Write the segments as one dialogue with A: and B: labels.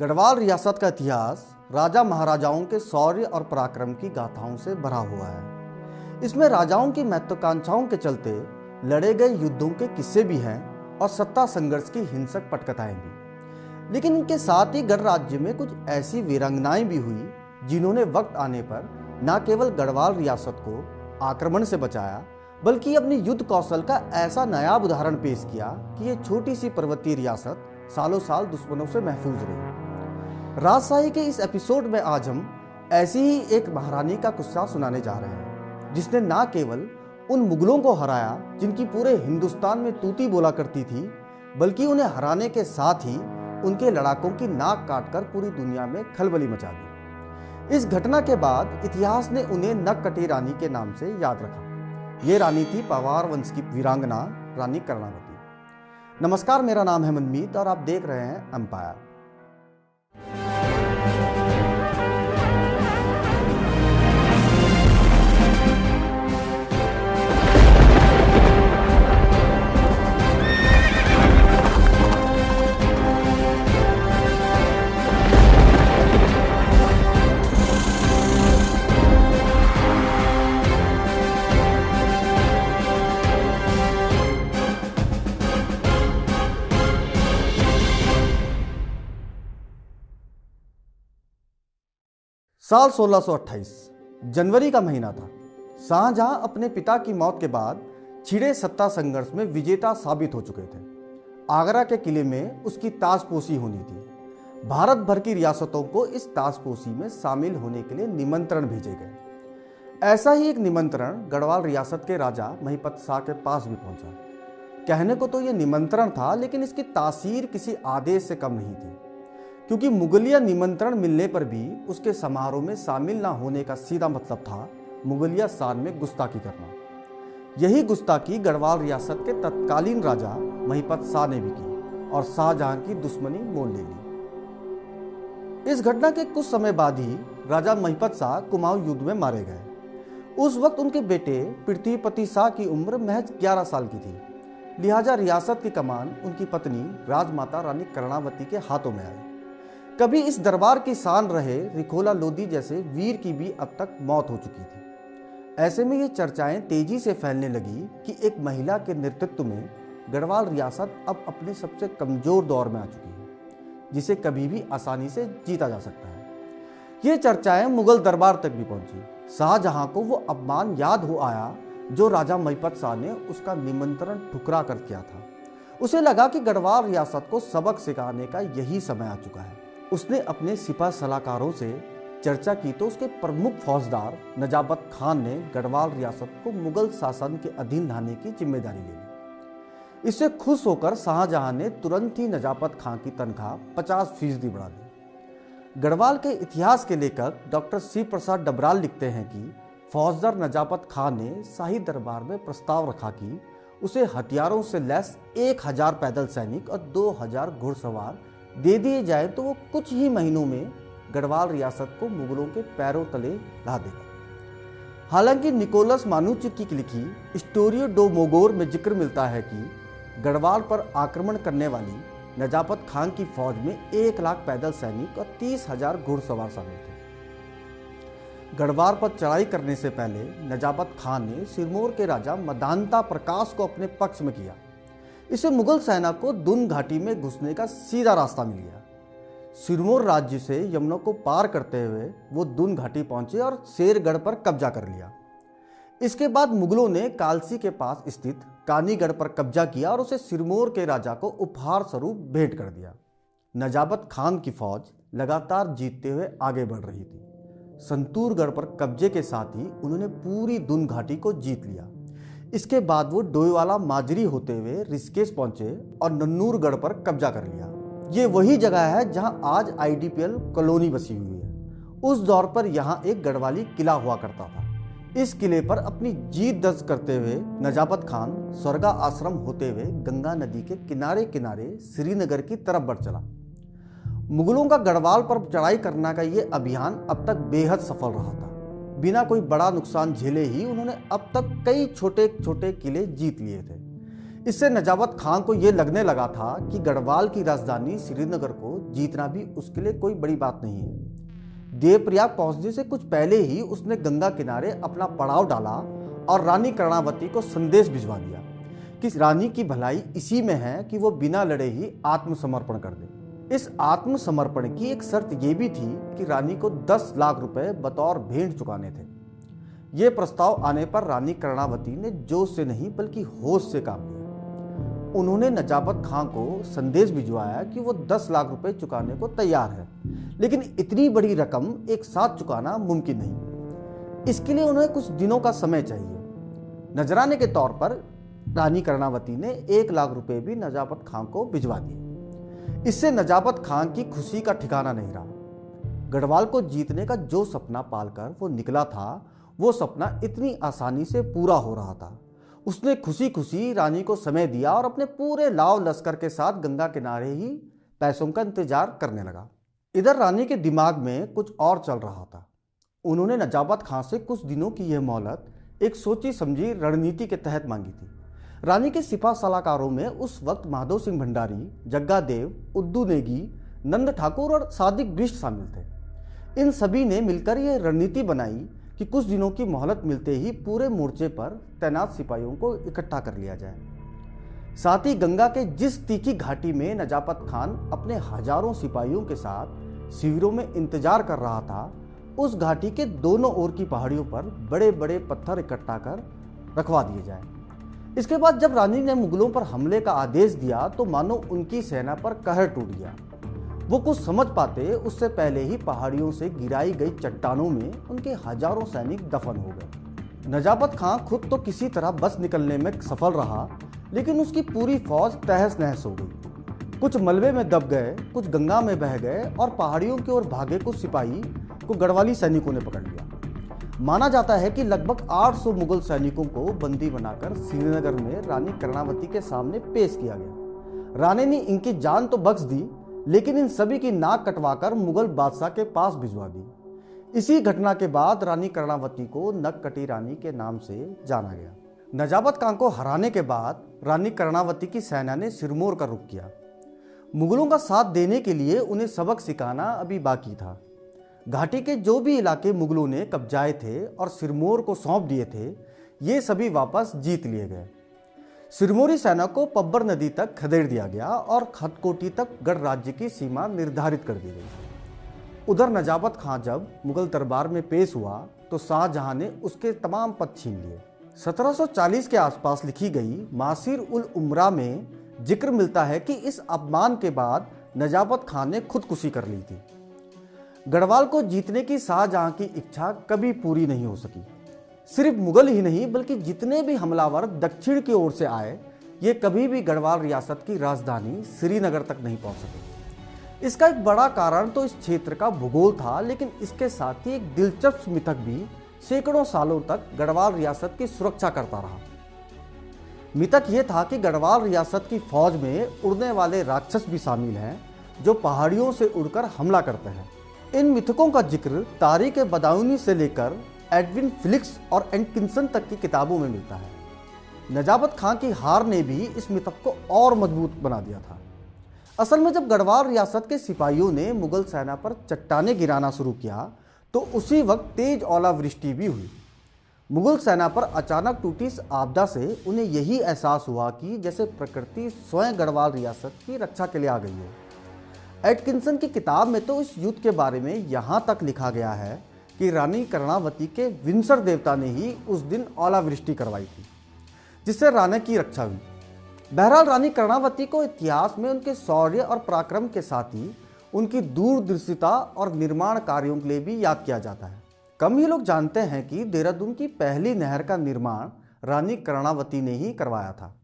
A: गढ़वाल रियासत का इतिहास राजा महाराजाओं के शौर्य और पराक्रम की गाथाओं से भरा हुआ है। इसमें राजाओं की महत्वाकांक्षाओं के चलते लड़े गए युद्धों के किस्से भी हैं और सत्ता संघर्ष की हिंसक पटकथाएँ भी। लेकिन इनके साथ ही गढ़ राज्य में कुछ ऐसी वीरांगनाएँ भी हुई जिन्होंने वक्त आने पर न केवल गढ़वाल रियासत को आक्रमण से बचाया, बल्कि अपनी युद्ध कौशल का ऐसा नया उदाहरण पेश किया कि ये छोटी सी पर्वतीय रियासत सालों साल दुश्मनों से महफूज रही। राजशाही के इस एपिसोड में आज हम ऐसी ही एक महारानी का कुस्सा सुनाने जा रहे हैं, जिसने ना केवल उन मुगलों को हराया, जिनकी पूरे हिंदुस्तान में तूती बोला करती थी, बल्कि उन्हें हराने के साथ ही उनके लड़ाकों की नाक काटकर पूरी दुनिया में खलबली मचा दी। इस घटना के बाद इतिहास ने उन्हें नक कटी रानी के नाम से याद रखा। ये रानी थी पवार वंश की वीरांगना, रानी कर्णावती। नमस्कार, मेरा नाम है मनमीत और आप देख रहे हैं एम्पायर साल 1628 जनवरी का महीना था। शाहजहां अपने पिता की मौत के बाद छिड़े सत्ता संघर्ष में विजेता साबित हो चुके थे। आगरा के किले में उसकी ताजपोशी होनी थी। भारत भर की रियासतों को इस ताजपोशी में शामिल होने के लिए निमंत्रण भेजे गए। ऐसा ही एक निमंत्रण गढ़वाल रियासत के राजा महिपत शाह के पास भी पहुँचा। कहने को तो यह निमंत्रण था, लेकिन इसकी तासीर किसी आदेश से कम नहीं थी। क्योंकि मुगलिया निमंत्रण मिलने पर भी उसके समारोह में शामिल ना होने का सीधा मतलब था मुगलिया शान में गुस्ताखी करना। यही गुस्ताखी गढ़वाल रियासत के तत्कालीन राजा महिपत शाह ने भी की और शाहजहां की दुश्मनी मोल ले ली। इस घटना के कुछ समय बाद ही राजा महिपत शाह कुमाऊं युद्ध में मारे गए। उस वक्त उनके बेटे पृथ्वीपति शाह की उम्र महज 11 साल की थी। लिहाजा रियासत की कमान उनकी पत्नी राजमाता रानी कर्णावती के हाथों में आई। कभी इस दरबार की शान रहे रिखोला लोधी जैसे वीर की भी अब तक मौत हो चुकी थी। ऐसे में ये चर्चाएँ तेज़ी से फैलने लगी कि एक महिला के नेतृत्व में गढ़वाल रियासत अब अपने सबसे कमज़ोर दौर में आ चुकी है, जिसे कभी भी आसानी से जीता जा सकता है। ये चर्चाएँ मुगल दरबार तक भी पहुँची। शाहजहां को वो अपमान याद हो आया जो राजा महिपत शाह ने उसका निमंत्रण ठुकरा कर किया था। उसे लगा कि गढ़वाल रियासत को सबक सिखाने का यही समय आ चुका है। उसने अपने सिपा सलाहकारों से चर्चा की तो उसके प्रमुख फौजदार नजाबत खान ने गढ़वाल रियासत को मुगल शासन के अधीन लाने की ज़िम्मेदारी ले ली। इससे खुश होकर शाहजहां ने तुरंत ही नजाबत खान की तनख्वाह पचास फ़ीसदी बढ़ा दी। गढ़वाल के इतिहास के लेखक डॉक्टर सी प्रसाद डबराल लिखते हैं कि फौजदार नजाबत खान ने शाही दरबार में प्रस्ताव रखा कि उसे हथियारों से लैस एक हज़ार पैदल सैनिक और दो हज़ार घुड़सवार दे दिए जाए तो वो कुछ ही महीनों में गढ़वाल रियासत को मुगलों के पैरों तले ला देगा। हालाँकि निकोलस मानुच की लिखी स्टोरियो डो मोगोर में ज़िक्र मिलता है कि गढ़वाल पर आक्रमण करने वाली नजापत खान की फौज में एक लाख पैदल सैनिक और तीस हज़ार घुड़सवार शामिल थे। गढ़वाल पर चढ़ाई करने से पहले नजाबत खान ने सिरमौर के राजा मदानता प्रकाश को अपने पक्ष में किया। इससे मुगल सेना को दुन घाटी में घुसने का सीधा रास्ता मिल गया। सिरमौर राज्य से यमुना को पार करते हुए वो दुन घाटी पहुँचे और शेरगढ़ पर कब्जा कर लिया। इसके बाद मुगलों ने कालसी के पास स्थित कानीगढ़ पर कब्जा किया और उसे सिरमौर के राजा को उपहार स्वरूप भेंट कर दिया। नजाबत खान की फौज लगातार जीतते हुए आगे बढ़ रही थी। संतूरगढ़ पर कब्जे के साथ ही उन्होंने पूरी दुन घाटी को जीत लिया। इसके बाद वो डोईवाला माजरी होते हुए ऋषिकेश पहुँचे और नन्नूरगढ़ पर कब्जा कर लिया। ये वही जगह है जहाँ आज आईडीपीएल कॉलोनी बसी हुई है। उस दौर पर यहाँ एक गढ़वाली किला हुआ करता था। इस किले पर अपनी जीत दर्ज करते हुए नजाबत खान स्वर्गा आश्रम होते हुए गंगा नदी के किनारे किनारे श्रीनगर की तरफ़ बढ़ चला। मुगलों का गढ़वाल पर चढ़ाई करने का ये अभियान अब तक बेहद सफल रहा था। बिना कोई बड़ा नुकसान झेले ही उन्होंने अब तक कई छोटे छोटे किले जीत लिए थे। इससे नजावत खान को यह लगने लगा था कि गढ़वाल की राजधानी श्रीनगर को जीतना भी उसके लिए कोई बड़ी बात नहीं है। देवप्रयाग पहुँचने से कुछ पहले ही उसने गंगा किनारे अपना पड़ाव डाला और रानी कर्णावती को संदेश भिजवा दिया कि रानी की भलाई इसी में है कि वो बिना लड़े ही आत्मसमर्पण कर दे। इस आत्मसमर्पण की एक शर्त यह भी थी कि रानी को 10 लाख रुपए बतौर भेंट चुकाने थे। ये प्रस्ताव आने पर रानी कर्णावती ने जोश से नहीं, बल्कि होश से काम लिया उन्होंने नजाबत खां को संदेश भिजवाया कि वो 10 लाख रुपए चुकाने को तैयार है, लेकिन इतनी बड़ी रकम एक साथ चुकाना मुमकिन नहीं। इसके लिए उन्हें कुछ दिनों का समय चाहिए। नजराने के तौर पर रानी कर्णावती ने एक लाख रुपए भी नजाबत खां को भिजवा दिए। इससे नजाबत खान की खुशी का ठिकाना नहीं रहा। गढ़वाल को जीतने का जो सपना पालकर वो निकला था, वो सपना इतनी आसानी से पूरा हो रहा था। उसने खुशी खुशी रानी को समय दिया और अपने पूरे लाव लश्कर के साथ गंगा किनारे ही पैसों का इंतज़ार करने लगा। इधर रानी के दिमाग में कुछ और चल रहा था। उन्होंने नजाबत खां से कुछ दिनों की यह मोहलत एक सोची समझी रणनीति के तहत मांगी थी। रानी के सिपा सलाहकारों में उस वक्त माधव सिंह भंडारी, जग्गा देव, उद्दू नेगी, नंद ठाकुर और सादिक बिष्ट शामिल थे। इन सभी ने मिलकर यह रणनीति बनाई कि कुछ दिनों की मोहलत मिलते ही पूरे मोर्चे पर तैनात सिपाहियों को इकट्ठा कर लिया जाए। साथ ही गंगा के जिस तीखी घाटी में नजापत खान अपने हज़ारों सिपाहियों के साथ शिविरों में इंतज़ार कर रहा था, उस घाटी के दोनों ओर की पहाड़ियों पर बड़े बड़े पत्थर इकट्ठा कर रखवा दिए जाए। इसके बाद जब रानी ने मुगलों पर हमले का आदेश दिया तो मानो उनकी सेना पर कहर टूट गया। वो कुछ समझ पाते, उससे पहले ही पहाड़ियों से गिराई गई चट्टानों में उनके हज़ारों सैनिक दफन हो गए। नजाबत खां खुद तो किसी तरह बस निकलने में सफल रहा, लेकिन उसकी पूरी फौज तहस नहस हो गई। कुछ मलबे में दब गए, कुछ गंगा में बह गए और पहाड़ियों की ओर भागे कुछ सिपाही को गढ़वाली सैनिकों ने पकड़ लिया। माना जाता है कि लगभग 800 मुगल सैनिकों को बंदी बनाकर श्रीनगर में रानी कर्णावती के सामने पेश किया गया। रानी ने इनकी जान तो बख्श दी, लेकिन इन सभी की नाक कटवाकर मुगल बादशाह के पास भिजवा दी। इसी घटना के बाद रानी कर्णावती को नककटी रानी के नाम से जाना गया। नजाबत खान को हराने के बाद रानी कर्णावती की सेना ने सिरमौर का रुख किया। मुगलों का साथ देने के लिए उन्हें सबक सिखाना अभी बाकी था। घाटी के जो भी इलाके मुगलों ने कब्जाए थे और सिरमौर को सौंप दिए थे, ये सभी वापस जीत लिए गए। सिरमौरी सेना को पब्बर नदी तक खदेड़ दिया गया और खतकोटी तक गढ़ राज्य की सीमा निर्धारित कर दी गई। उधर नजाबत खां जब मुगल दरबार में पेश हुआ तो शाहजहां ने उसके तमाम पद छीन लिए। 1740 के आसपास लिखी गई मासिर उल उमरा में ज़िक्र मिलता है कि इस अपमान के बाद नजाबत खान ने खुदकुशी कर ली थी। गढ़वाल को जीतने की शाहजहां की इच्छा कभी पूरी नहीं हो सकी। सिर्फ़ मुगल ही नहीं, बल्कि जितने भी हमलावर दक्षिण की ओर से आए, ये कभी भी गढ़वाल रियासत की राजधानी श्रीनगर तक नहीं पहुँच सके। इसका एक बड़ा कारण तो इस क्षेत्र का भूगोल था, लेकिन इसके साथ ही एक दिलचस्प मिथक भी सैकड़ों सालों तक गढ़वाल रियासत की सुरक्षा करता रहा। मिथक यह था कि गढ़वाल रियासत की फौज में उड़ने वाले राक्षस भी शामिल हैं, जो पहाड़ियों से उड़कर हमला करते हैं। इन मिथकों का ज़िक्र तारीख बदायूनी से लेकर एडविन फिलिक्स और एंकिंसन तक की किताबों में मिलता है। नजाबत खां की हार ने भी इस मिथक को और मज़बूत बना दिया था। असल में जब गढ़वाल रियासत के सिपाहियों ने मुगल सेना पर चट्टाने गिराना शुरू किया तो उसी वक्त तेज ओलावृष्टि भी हुई। मुगल सेना पर अचानक टूटी इस आपदा से उन्हें यही एहसास हुआ कि जैसे प्रकृति स्वयं गढ़वाल रियासत की रक्षा के लिए आ गई हो। एटकिंसन की किताब में तो इस युद्ध के बारे में यहाँ तक लिखा गया है कि रानी कर्णावती के विंसर देवता ने ही उस दिन ओलावृष्टि करवाई थी, जिससे रानी की रक्षा हुई। बहरहाल, रानी कर्णावती को इतिहास में उनके शौर्य और पराक्रम के साथ ही उनकी दूरदृष्टिता और निर्माण कार्यों के लिए भी याद किया जाता है। कम ही लोग जानते हैं कि देहरादून की पहली नहर का निर्माण रानी कर्णावती ने ही करवाया था।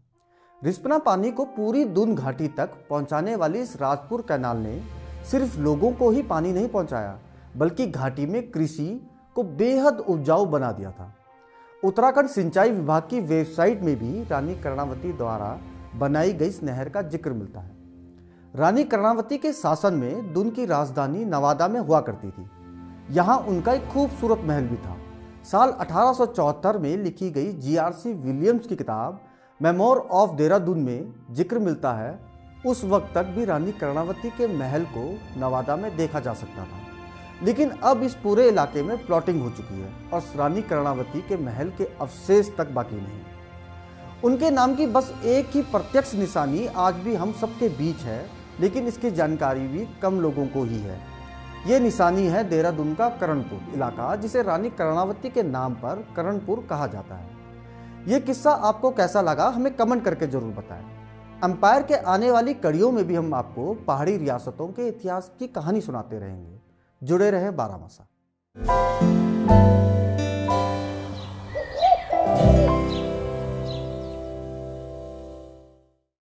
A: रिस्पना पानी को पूरी दून घाटी तक पहुँचाने वाली इस राजपुर कैनाल ने सिर्फ़ लोगों को ही पानी नहीं पहुँचाया, बल्कि घाटी में कृषि को बेहद उपजाऊ बना दिया था। उत्तराखंड सिंचाई विभाग की वेबसाइट में भी रानी कर्णावती द्वारा बनाई गई इस नहर का ज़िक्र मिलता है। रानी कर्णावती के शासन में दुन की राजधानी नवादा में हुआ करती थी। यहाँ उनका एक खूबसूरत महल भी था। साल 1874 में लिखी गई जीआरसी विलियम्स की किताब मेमोर ऑफ़ देहरादून में ज़िक्र मिलता है, उस वक्त तक भी रानी कर्णावती के महल को नवादा में देखा जा सकता था। लेकिन अब इस पूरे इलाके में प्लॉटिंग हो चुकी है और रानी कर्णावती के महल के अवशेष तक बाकी नहीं। उनके नाम की बस एक ही प्रत्यक्ष निशानी आज भी हम सबके बीच है, लेकिन इसकी जानकारी भी कम लोगों को ही है। ये निशानी है देहरादून का करणपुर इलाका, जिसे रानी कर्णावती के नाम पर करणपुर कहा जाता है। ये किस्सा आपको कैसा लगा, हमें कमेंट करके ज़रूर बताएँ। अंपायर के आने वाली कड़ियों में भी हम आपको पहाड़ी रियासतों के इतिहास की कहानी सुनाते रहेंगे। जुड़े रहे बारामसा।